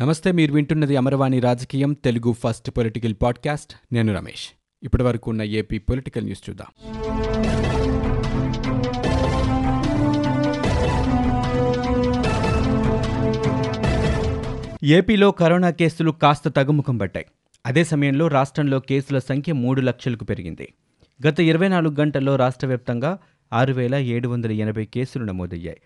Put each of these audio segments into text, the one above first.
నమస్తే మీరు వింటున్నది అమరవాణి రాజకీయం తెలుగు ఫస్ట్ పొలిటికల్ పాడ్కాస్ట్. నేను రమేష్. ఇప్పటి వరకు ఉన్న ఏపీ పొలిటికల్ న్యూస్ చూద్దాం. ఏపీలో కరోనా కేసులు కాస్త తగ్గుముఖం పట్టాయి అదే సమయంలో రాష్ట్రంలో కేసుల సంఖ్య మూడు లక్షలకు పెరిగింది. గత ఇరవై నాలుగు గంటల్లో రాష్ట్ర వ్యాప్తంగా ఆరు వేల ఏడు వందల ఎనభై కేసులు నమోదయ్యాయి.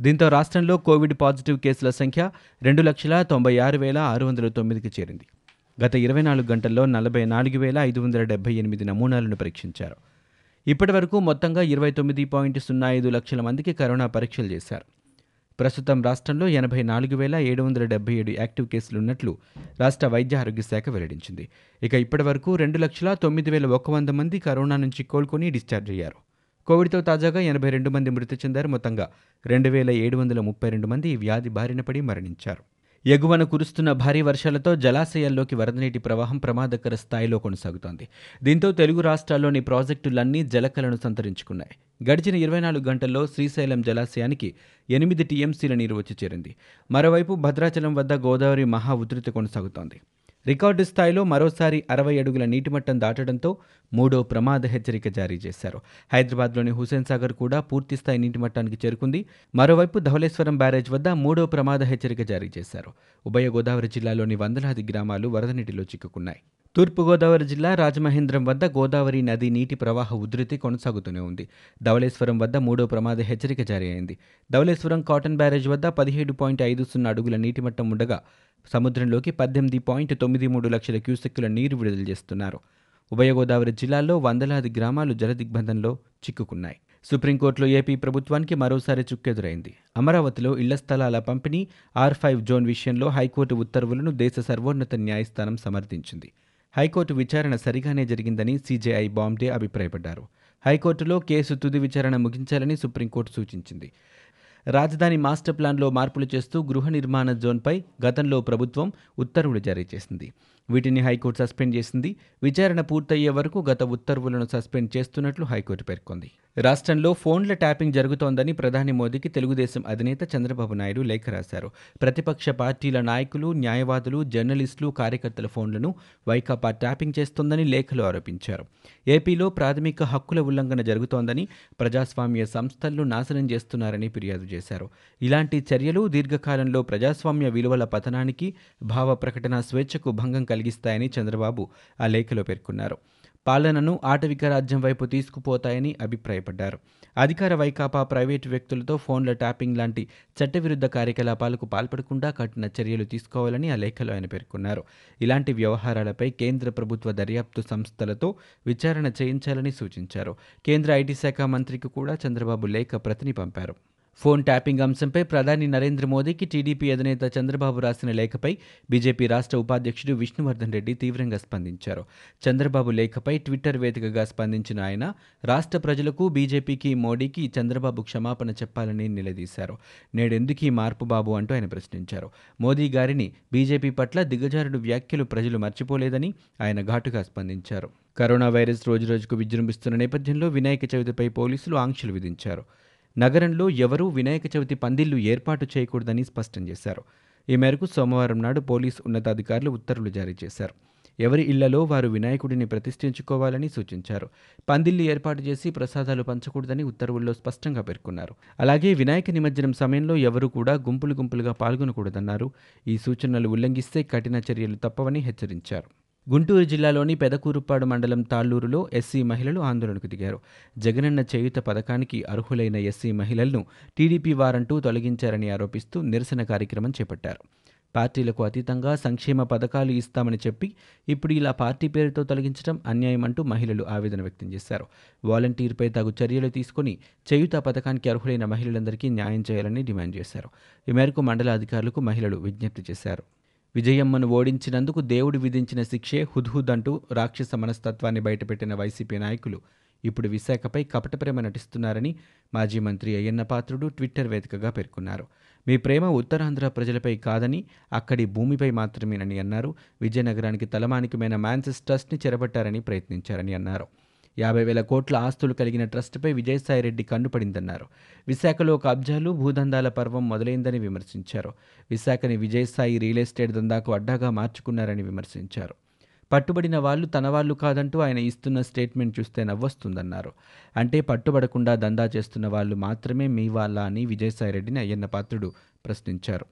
దీంతో రాష్ట్రంలో కోవిడ్ పాజిటివ్ కేసుల సంఖ్య రెండు లక్షల తొంభై ఆరు వేల ఆరు వందల తొమ్మిదికి చేరింది. గత ఇరవై నాలుగు గంటల్లో నలభై నాలుగు వేల ఐదు వందల డెబ్బై ఎనిమిది నమూనాలను పరీక్షించారు. ఇప్పటి వరకు మొత్తంగా ఇరవై తొమ్మిది పాయింట్ సున్నా ఐదు లక్షల మందికి కరోనా పరీక్షలు చేశారు. ప్రస్తుతం రాష్ట్రంలో ఎనభై నాలుగు వేల ఏడు వందల డెబ్బై ఏడు యాక్టివ్ కేసులు ఉన్నట్లు రాష్ట్ర వైద్య ఆరోగ్య శాఖ వెల్లడించింది. ఇక ఇప్పటి వరకు రెండు లక్షల తొమ్మిది వేల ఒక వంద మంది కరోనా నుంచి కోలుకొని డిశ్చార్జ్ అయ్యారు. కోవిడ్తో తాజాగా ఎనభై రెండు మంది మృతి చెందారు. మొత్తంగా రెండు వేల ఏడు వందల ముప్పై రెండు మంది ఈ వ్యాధి బారిన పడి మరణించారు. ఎగువన కురుస్తున్న భారీ వర్షాలతో జలాశయాల్లోకి వరద నీటి ప్రవాహం ప్రమాదకర స్థాయిలో కొనసాగుతోంది. దీంతో తెలుగు రాష్ట్రాల్లోని ప్రాజెక్టులన్నీ జలకలను సంతరించుకున్నాయి. గడిచిన ఇరవై నాలుగు గంటల్లో శ్రీశైలం జలాశయానికి ఎనిమిది టీఎంసీల నీరు వచ్చి చేరింది. మరోవైపు భద్రాచలం వద్ద గోదావరి మహా ఉధృతి కొనసాగుతోంది. రికార్డు స్థాయిలో మరోసారి అరవై అడుగుల నీటిమట్టం దాటడంతో మూడో ప్రమాద హెచ్చరిక జారీ చేశారు. హైదరాబాద్లోని హుసేన్ సాగర్ కూడా పూర్తిస్థాయి నీటిమట్టానికి చేరుకుంది. మరోవైపు ధవలేశ్వరం బ్యారేజ్ వద్ద మూడో ప్రమాద హెచ్చరిక జారీ చేశారు. ఉభయ గోదావరి జిల్లాలోని వందలాది గ్రామాలు వరద నీటిలో చిక్కుకున్నాయి. తూర్పుగోదావరి జిల్లా రాజమహేంద్రం వద్ద గోదావరి నది నీటి ప్రవాహ ఉధృతి కొనసాగుతూనే ఉంది. ధవళేశ్వరం వద్ద మూడో ప్రమాద హెచ్చరిక జారీ అయింది. ధవళేశ్వరం కాటన్ బ్యారేజ్ వద్ద పదిహేడు పాయింట్ ఐదు సున్నా అడుగుల నీటిమట్టం ఉండగా సముద్రంలోకి పద్దెనిమిది పాయింట్ తొమ్మిది మూడు లక్షల క్యూసెక్కుల నీరు విడుదల చేస్తున్నారు. ఉభయ గోదావరి జిల్లాల్లో వందలాది గ్రామాలు జలదిగ్బంధంలో చిక్కుకున్నాయి. సుప్రీంకోర్టులో ఏపీ ప్రభుత్వానికి మరోసారి చుక్కెదురైంది. అమరావతిలో ఇళ్ళ స్థలాల పంపిణీ ఆర్ ఫైవ్ జోన్ విషయంలో హైకోర్టు ఉత్తర్వులను దేశ సర్వోన్నత న్యాయస్థానం సమర్థించింది. హైకోర్టు విచారణ సరిగానే జరిగిందని సీజేఐ బాంబే అభిప్రాయపడ్డారు. హైకోర్టులో కేసు తుది విచారణ ముగించాలని సుప్రీంకోర్టు సూచించింది. రాజధాని మాస్టర్ ప్లాన్లో మార్పులు చేస్తూ గృహ నిర్మాణ జోన్పై గతంలో ప్రభుత్వం ఉత్తర్వులు జారీ చేసింది. వీటిని హైకోర్టు సస్పెండ్ చేసింది. విచారణ పూర్తయ్యే వరకు గత ఉత్తర్వులను సస్పెండ్ చేస్తున్నట్లు హైకోర్టు పేర్కొంది. రాష్ట్రంలో ఫోన్ల ట్యాపింగ్ జరుగుతోందని ప్రధాని మోదీకి తెలుగుదేశం అధినేత చంద్రబాబు నాయుడు లేఖ రాశారు. ప్రతిపక్ష పార్టీల నాయకులు న్యాయవాదులు జర్నలిస్టులు కార్యకర్తల ఫోన్లను వైకాపా ట్యాపింగ్ చేస్తోందని లేఖలో ఆరోపించారు. ఏపీలో ప్రాథమిక హక్కుల ఉల్లంఘన జరుగుతోందని ప్రజాస్వామ్య సంస్థలను నాశనం చేస్తున్నారని ఫిర్యాదు చేశారు. ఇలాంటి చర్యలు దీర్ఘకాలంలో ప్రజాస్వామ్య విలువల పతనానికి భావ ప్రకటన స్వేచ్ఛకు భంగం కలిగిస్తాయని చంద్రబాబు ఆ లేఖలో పేర్కొన్నారు. పాలనను ఆటవిక రాజ్యం వైపు తీసుకుపోతాయని అభిప్రాయపడ్డారు. అధికార వైకాపా ప్రైవేటు వ్యక్తులతో ఫోన్ల ట్యాపింగ్ లాంటి చట్టవిరుద్ధ కార్యకలాపాలకు పాల్పడకుండా కఠిన చర్యలు తీసుకోవాలని ఆ లేఖలో ఆయన పేర్కొన్నారు. ఇలాంటి వ్యవహారాలపై కేంద్ర ప్రభుత్వ దర్యాప్తు సంస్థలతో విచారణ చేయించాలని సూచించారు. కేంద్ర ఐటీ శాఖ మంత్రికి కూడా చంద్రబాబు లేఖ ప్రతిని పంపారు. ఫోన్ ట్యాపింగ్ అంశంపై ప్రధాని నరేంద్ర మోదీకి టీడీపీ అధినేత చంద్రబాబు రాసిన లేఖపై బీజేపీ రాష్ట్ర ఉపాధ్యక్షుడు విష్ణువర్ధన్ రెడ్డి తీవ్రంగా స్పందించారు. చంద్రబాబు లేఖపై ట్విట్టర్ వేదికగా స్పందించిన ఆయన రాష్ట్ర ప్రజలకు బీజేపీకి మోడీకి చంద్రబాబు క్షమాపణ చెప్పాలని నిలదీశారు. నేడెందుకీ మార్పు బాబు అంటూ ఆయన ప్రశ్నించారు. మోదీ గారిని బీజేపీ పట్ల దిగజారుడు వ్యాఖ్యలు ప్రజలు మర్చిపోలేదని ఆయన ఘాటుగా స్పందించారు. కరోనా వైరస్ రోజురోజుకు విజృంభిస్తున్న నేపథ్యంలో వినాయక చవితిపై పోలీసులు ఆంక్షలు విధించారు. నగరంలో ఎవరూ వినాయక చవితి పందిళ్ళు ఏర్పాటు చేయకూడదని స్పష్టం చేశారు. ఈ మేరకు సోమవారం నాడు పోలీసు ఉన్నతాధికారులు ఉత్తర్వులు జారీ చేశారు. ఎవరి ఇళ్ళలో వారు వినాయకుడిని ప్రతిష్ఠించుకోవాలని సూచించారు. పందిళ్ళు ఏర్పాటు చేసి ప్రసాదాలు పంచకూడదని ఉత్తర్వుల్లో స్పష్టంగా పేర్కొన్నారు. అలాగే వినాయక నిమజ్జనం సమయంలో ఎవరూ కూడా గుంపులు గుంపులుగా పాల్గొనకూడదన్నారు. ఈ సూచనలు ఉల్లంఘిస్తే కఠిన చర్యలు తప్పవని హెచ్చరించారు. గుంటూరు జిల్లాలోని పెదకూరుపాడు మండలం తాళ్ళూరులో ఎస్సీ మహిళలు ఆందోళనకు దిగారు. జగనన్న చేయుత పథకానికి అర్హులైన ఎస్సీ మహిళలను టీడీపీ వారంటూ తొలగించారని ఆరోపిస్తూ నిరసన కార్యక్రమం చేపట్టారు. పార్టీలకు అతీతంగా సంక్షేమ పథకాలు ఇస్తామని చెప్పి ఇప్పుడు ఇలా పార్టీ పేరుతో తొలగించడం అన్యాయమంటూ మహిళలు ఆవేదన వ్యక్తం చేశారు. వాలంటీర్పై తగు చర్యలు తీసుకుని చేయుత పథకానికి అర్హులైన మహిళలందరికీ న్యాయం చేయాలని డిమాండ్ చేశారు. ఈ మేరకు మండల అధికారులకు మహిళలు విజ్ఞప్తి చేశారు. విజయమ్మను ఓడించినందుకు దేవుడు విధించిన శిక్షే హుద్హుద్ అంటూ రాక్షస మనస్తత్వాన్ని బయటపెట్టిన వైసీపీ నాయకులు ఇప్పుడు విశాఖపై కపట ప్రేమ నటిస్తున్నారని మాజీ మంత్రి అయ్యన్న పాత్రుడు ట్విట్టర్ వేదికగా పేర్కొన్నారు. మీ ప్రేమ ఉత్తరాంధ్ర ప్రజలపై కాదని అక్కడి భూమిపై మాత్రమేనని అన్నారు. విజయనగరానికి తలమానికమైన మ్యాన్సెస్ ట్రస్ట్ని చెరబట్టారని ప్రయత్నించారని అన్నారు. యాభై వేల కోట్ల ఆస్తులు కలిగిన ట్రస్టుపై విజయసాయిరెడ్డి కన్నుపడిందన్నారు. విశాఖలో కబ్జాలు భూదందాల పర్వం మొదలైందని విమర్శించారు. విశాఖని విజయసాయి రియల్ ఎస్టేట్ దందాకు అడ్డాగా మార్చుకున్నారని విమర్శించారు. పట్టుబడిన వాళ్ళు తన వాళ్ళు కాదంటూ ఆయన ఇస్తున్న స్టేట్మెంట్ చూస్తే నవ్వొస్తుందన్నారు. అంటే పట్టుబడకుండా దందా చేస్తున్న వాళ్ళు మాత్రమే మీ వాళ్ళ అని విజయసాయిరెడ్డిని అయ్యన్న పాత్రుడు ప్రశ్నించారు.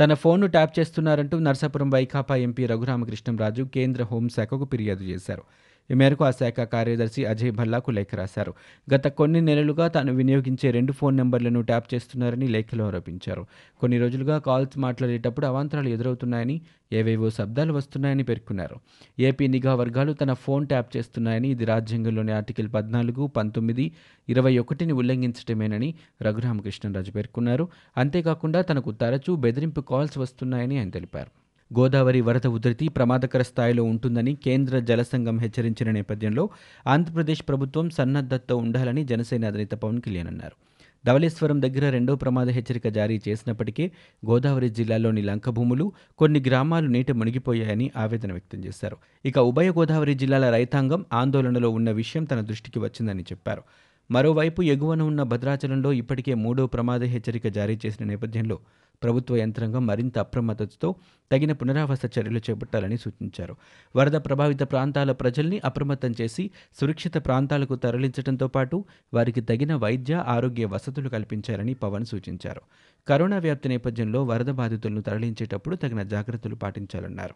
తన ఫోన్ను ట్యాప్ చేస్తున్నారంటూ నర్సాపురం వైకాపా ఎంపీ రఘురామకృష్ణంరాజు కేంద్ర హోంశాఖకు ఫిర్యాదు చేశారు. ఈ మేరకు ఆ శాఖ కార్యదర్శి అజయ్ భల్లాకు లేఖ రాశారు. గత కొన్ని నెలలుగా తాను వినియోగించే రెండు ఫోన్ నెంబర్లను ట్యాప్ చేస్తున్నారని లేఖలో ఆరోపించారు. కొన్ని రోజులుగా కాల్స్ మాట్లాడేటప్పుడు అవాంతరాలు ఎదురవుతున్నాయని ఏవేవో శబ్దాలు వస్తున్నాయని పేర్కొన్నారు. ఏపీ నిఘా వర్గాలు తన ఫోన్ ట్యాప్ చేస్తున్నాయని ఇది రాజ్యాంగంలోని ఆర్టికల్ పద్నాలుగు పంతొమ్మిది ఇరవై ఒకటిని ఉల్లంఘించడమేనని రఘురామకృష్ణరాజు పేర్కొన్నారు. అంతేకాకుండా తనకు తరచూ బెదిరింపు కాల్స్ వస్తున్నాయని ఆయన తెలిపారు. గోదావరి వరద ఉధృతి ప్రమాదకర స్థాయిలో ఉంటుందని కేంద్ర జలసంఘం హెచ్చరించిన నేపథ్యంలో ఆంధ్రప్రదేశ్ ప్రభుత్వం సన్నద్ధతతో ఉండాలని జనసేన అధినేత పవన్ కళ్యాణ్ అన్నారు. ధవళేశ్వరం దగ్గర రెండో ప్రమాద హెచ్చరిక జారీ చేసినప్పటికీ గోదావరి జిల్లాలోని లంకభూములు కొన్ని గ్రామాలు నీట మునిగిపోయాయని ఆవేదన వ్యక్తం చేశారు. ఇక ఉభయ గోదావరి జిల్లాల రైతాంగం ఆందోళనలో ఉన్న విషయం తన దృష్టికి వచ్చిందని చెప్పారు. మరోవైపు ఎగువన ఉన్న భద్రాచలంలో ఇప్పటికే మూడో ప్రమాద హెచ్చరిక జారీ చేసిన నేపథ్యంలో ప్రభుత్వ యంత్రాంగం మరింత అప్రమత్తతో తగిన పునరావాస చర్యలు చేపట్టాలని సూచించారు. వరద ప్రభావిత ప్రాంతాల ప్రజల్ని అప్రమత్తం చేసి సురక్షిత ప్రాంతాలకు తరలించడంతో పాటు వారికి తగిన వైద్య ఆరోగ్య వసతులు కల్పించాలని పవన్ సూచించారు. కరోనా వ్యాప్తి నేపథ్యంలో వరద బాధితులను తరలించేటప్పుడు తగిన జాగ్రత్తలు పాటించాలన్నారు.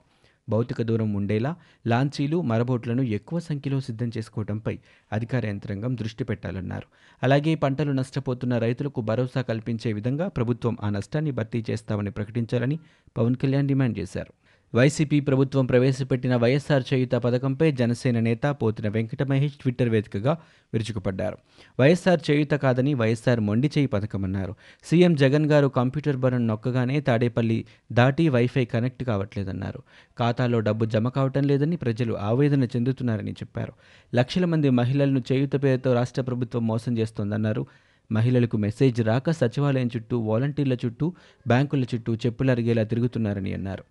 భౌతిక దూరం ఉండేలా లాంచీలు మరబోట్లను ఎక్కువ సంఖ్యలో సిద్ధం చేసుకోవడంపై అధికార యంత్రాంగం దృష్టి పెట్టాలన్నారు. అలాగే పంటలు నష్టపోతున్న రైతులకు భరోసా కల్పించే విధంగా ప్రభుత్వం ఆ నష్టాన్ని భర్తీ చేస్తామని ప్రకటించాలని పవన్ కళ్యాణ్ డిమాండ్ చేశారు. వైసీపీ ప్రభుత్వం ప్రవేశపెట్టిన వైఎస్ఆర్ చేయుత పథకంపై జనసేన నేత పోతిన వెంకట మహేష్ ట్విట్టర్ వేదికగా విరుచుకుపడ్డారు. వైఎస్ఆర్ చేయుత కాదని వైఎస్ఆర్ మొండి చేయి పథకమన్నారు. సీఎం జగన్ గారు కంప్యూటర్ బటన్ నొక్కగానే తాడేపల్లి దాటి వైఫై కనెక్ట్ కావట్లేదన్నారు. ఖాతాలో డబ్బు జమ కావటం లేదని ప్రజలు ఆవేదన చెందుతున్నారని చెప్పారు. లక్షల మంది మహిళలను చేయుత పేరుతో రాష్ట్ర ప్రభుత్వం మోసం చేస్తోందన్నారు. మహిళలకు మెసేజ్ రాక సచివాలయం చుట్టూ వాలంటీర్ల చుట్టూ బ్యాంకుల చుట్టూ చెప్పులరిగేలా తిరుగుతున్నారని అన్నారు.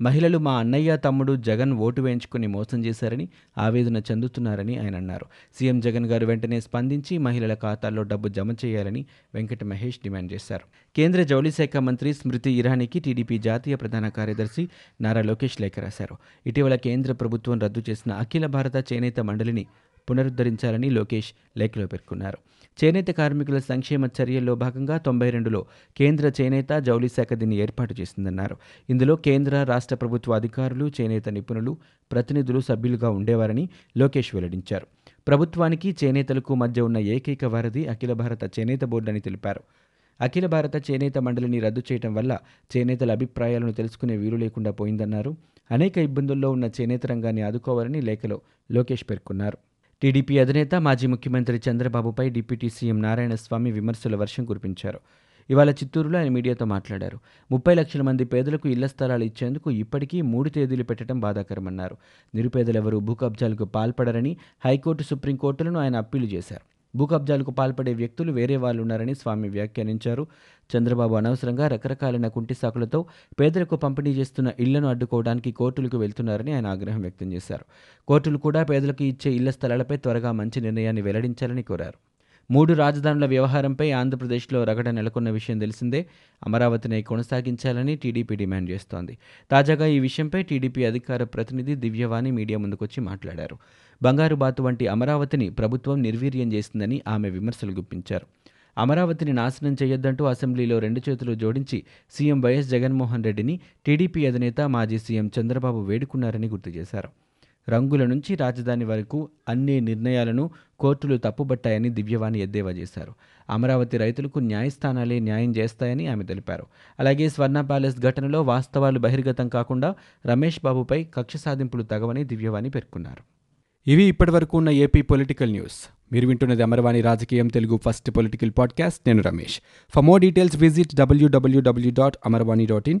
మహిళలు మా అన్నయ్య తమ్ముడు జగన్ ఓటు వేయించుకుని మోసం చేశారని ఆవేదన చెందుతున్నారని ఆయన అన్నారు. సీఎం జగన్ గారు వెంటనే స్పందించి మహిళల ఖాతాల్లో డబ్బు జమ చేయాలని వెంకట మహేష్ డిమాండ్ చేశారు. కేంద్ర జౌళి శాఖ మంత్రి స్మృతి ఇరానీకి టీడీపీ జాతీయ ప్రధాన కార్యదర్శి నారా లోకేష్ లేఖ రాశారు. ఇటీవల కేంద్ర ప్రభుత్వం రద్దు చేసిన అఖిల భారత చేనేత మండలిని పునరుద్ధరించాలని లోకేష్ లేఖలో పేర్కొన్నారు. చేనేత కార్మికుల సంక్షేమ చర్యల్లో భాగంగా తొంభై రెండులో కేంద్ర చేనేత జౌళి శాఖ దీన్ని ఏర్పాటు చేసిందన్నారు. ఇందులో కేంద్ర రాష్ట్ర ప్రభుత్వ అధికారులు చేనేత నిపుణులు ప్రతినిధులు సభ్యులుగా ఉండేవారని లోకేష్ వెల్లడించారు. ప్రభుత్వానికి చేనేతలకు మధ్య ఉన్న ఏకైక వారధి అఖిల భారత చేనేత బోర్డు అని తెలిపారు. అఖిల భారత చేనేత మండలిని రద్దు చేయడం వల్ల చేనేతల అభిప్రాయాలను తెలుసుకునే వీలు లేకుండా పోయిందన్నారు. అనేక ఇబ్బందుల్లో ఉన్న చేనేత రంగాన్ని ఆదుకోవాలని లేఖలో లోకేష్ పేర్కొన్నారు. టీడీపీ అధినేత మాజీ ముఖ్యమంత్రి చంద్రబాబుపై డిప్యూటీ సీఎం నారాయణస్వామి విమర్శల వర్షం కురిపించారు. ఇవాళ చిత్తూరులో ఆయన మీడియాతో మాట్లాడారు. ముప్పై లక్షల మంది పేదలకు ఇళ్ళ స్థలాలు ఇచ్చేందుకు ఇప్పటికీ మూడు తేదీలు పెట్టడం బాధాకరమన్నారు. నిరుపేదలెవరూ భూ కబ్జాలకు పాల్పడరని హైకోర్టు సుప్రీంకోర్టులను ఆయన అప్పీలు చేశారు. భూ కబ్జాలకు పాల్పడే వ్యక్తులు వేరే వాళ్ళు ఉన్నారని స్వామి వ్యాఖ్యానించారు. చంద్రబాబు అనవసరంగా రకరకాలైన కుంటి సాకులతో పేదలకు పంపిణీ చేస్తున్న ఇళ్ళను అడ్డుకోవడానికి కోర్టులకు వెళ్తున్నారని ఆయన ఆగ్రహం వ్యక్తం చేశారు. కోర్టులు కూడా పేదలకు ఇచ్చే ఇళ్ళ స్థలాలపై త్వరగా మంచి నిర్ణయాన్ని వెల్లడించాలని కోరారు. మూడు రాజధానుల వ్యవహారంపై ఆంధ్రప్రదేశ్లో రగడ నెలకొన్న విషయం తెలిసిందే. అమరావతిని కొనసాగించాలని టీడీపీ డిమాండ్ చేస్తోంది. తాజాగా ఈ విషయంపై టీడీపీ అధికార ప్రతినిధి దివ్యవాణి మీడియా ముందుకొచ్చి మాట్లాడారు. బంగారు బాతు వంటి అమరావతిని ప్రభుత్వం నిర్వీర్యం చేసిందని ఆమె విమర్శలు గుప్పించారు. అమరావతిని నాశనం చేయొద్దంటూ అసెంబ్లీలో రెండు చేతులు జోడించి సీఎం వైఎస్ జగన్మోహన్ రెడ్డిని టీడీపీ అధినేత మాజీ సీఎం చంద్రబాబు వేడుకున్నారని గుర్తు చేశారు. రంగుల నుంచి రాజధాని వరకు అన్ని నిర్ణయాలను కోర్టులు తప్పుబట్టాయని దివ్యవాణి ఎద్దేవా చేశారు. అమరావతి రైతులకు న్యాయస్థానాలే న్యాయం చేస్తాయని ఆమె తెలిపారు. అలాగే స్వర్ణ ప్యాలెస్ ఘటనలో వాస్తవాలు బహిర్గతం కాకుండా రమేష్ బాబుపై కక్ష సాధింపులు తగవని దివ్యవాణి పేర్కొన్నారు. ఇవి ఇప్పటివరకు ఉన్న ఏపీ పొలిటికల్ న్యూస్. మీరు వింటున్నది అమరవాణి రాజకీయం తెలుగు ఫస్ట్ పొలిటికల్ పాడ్కాస్ట్. నేను Ramesh. For more details visit WWW dot Amarvani dot in.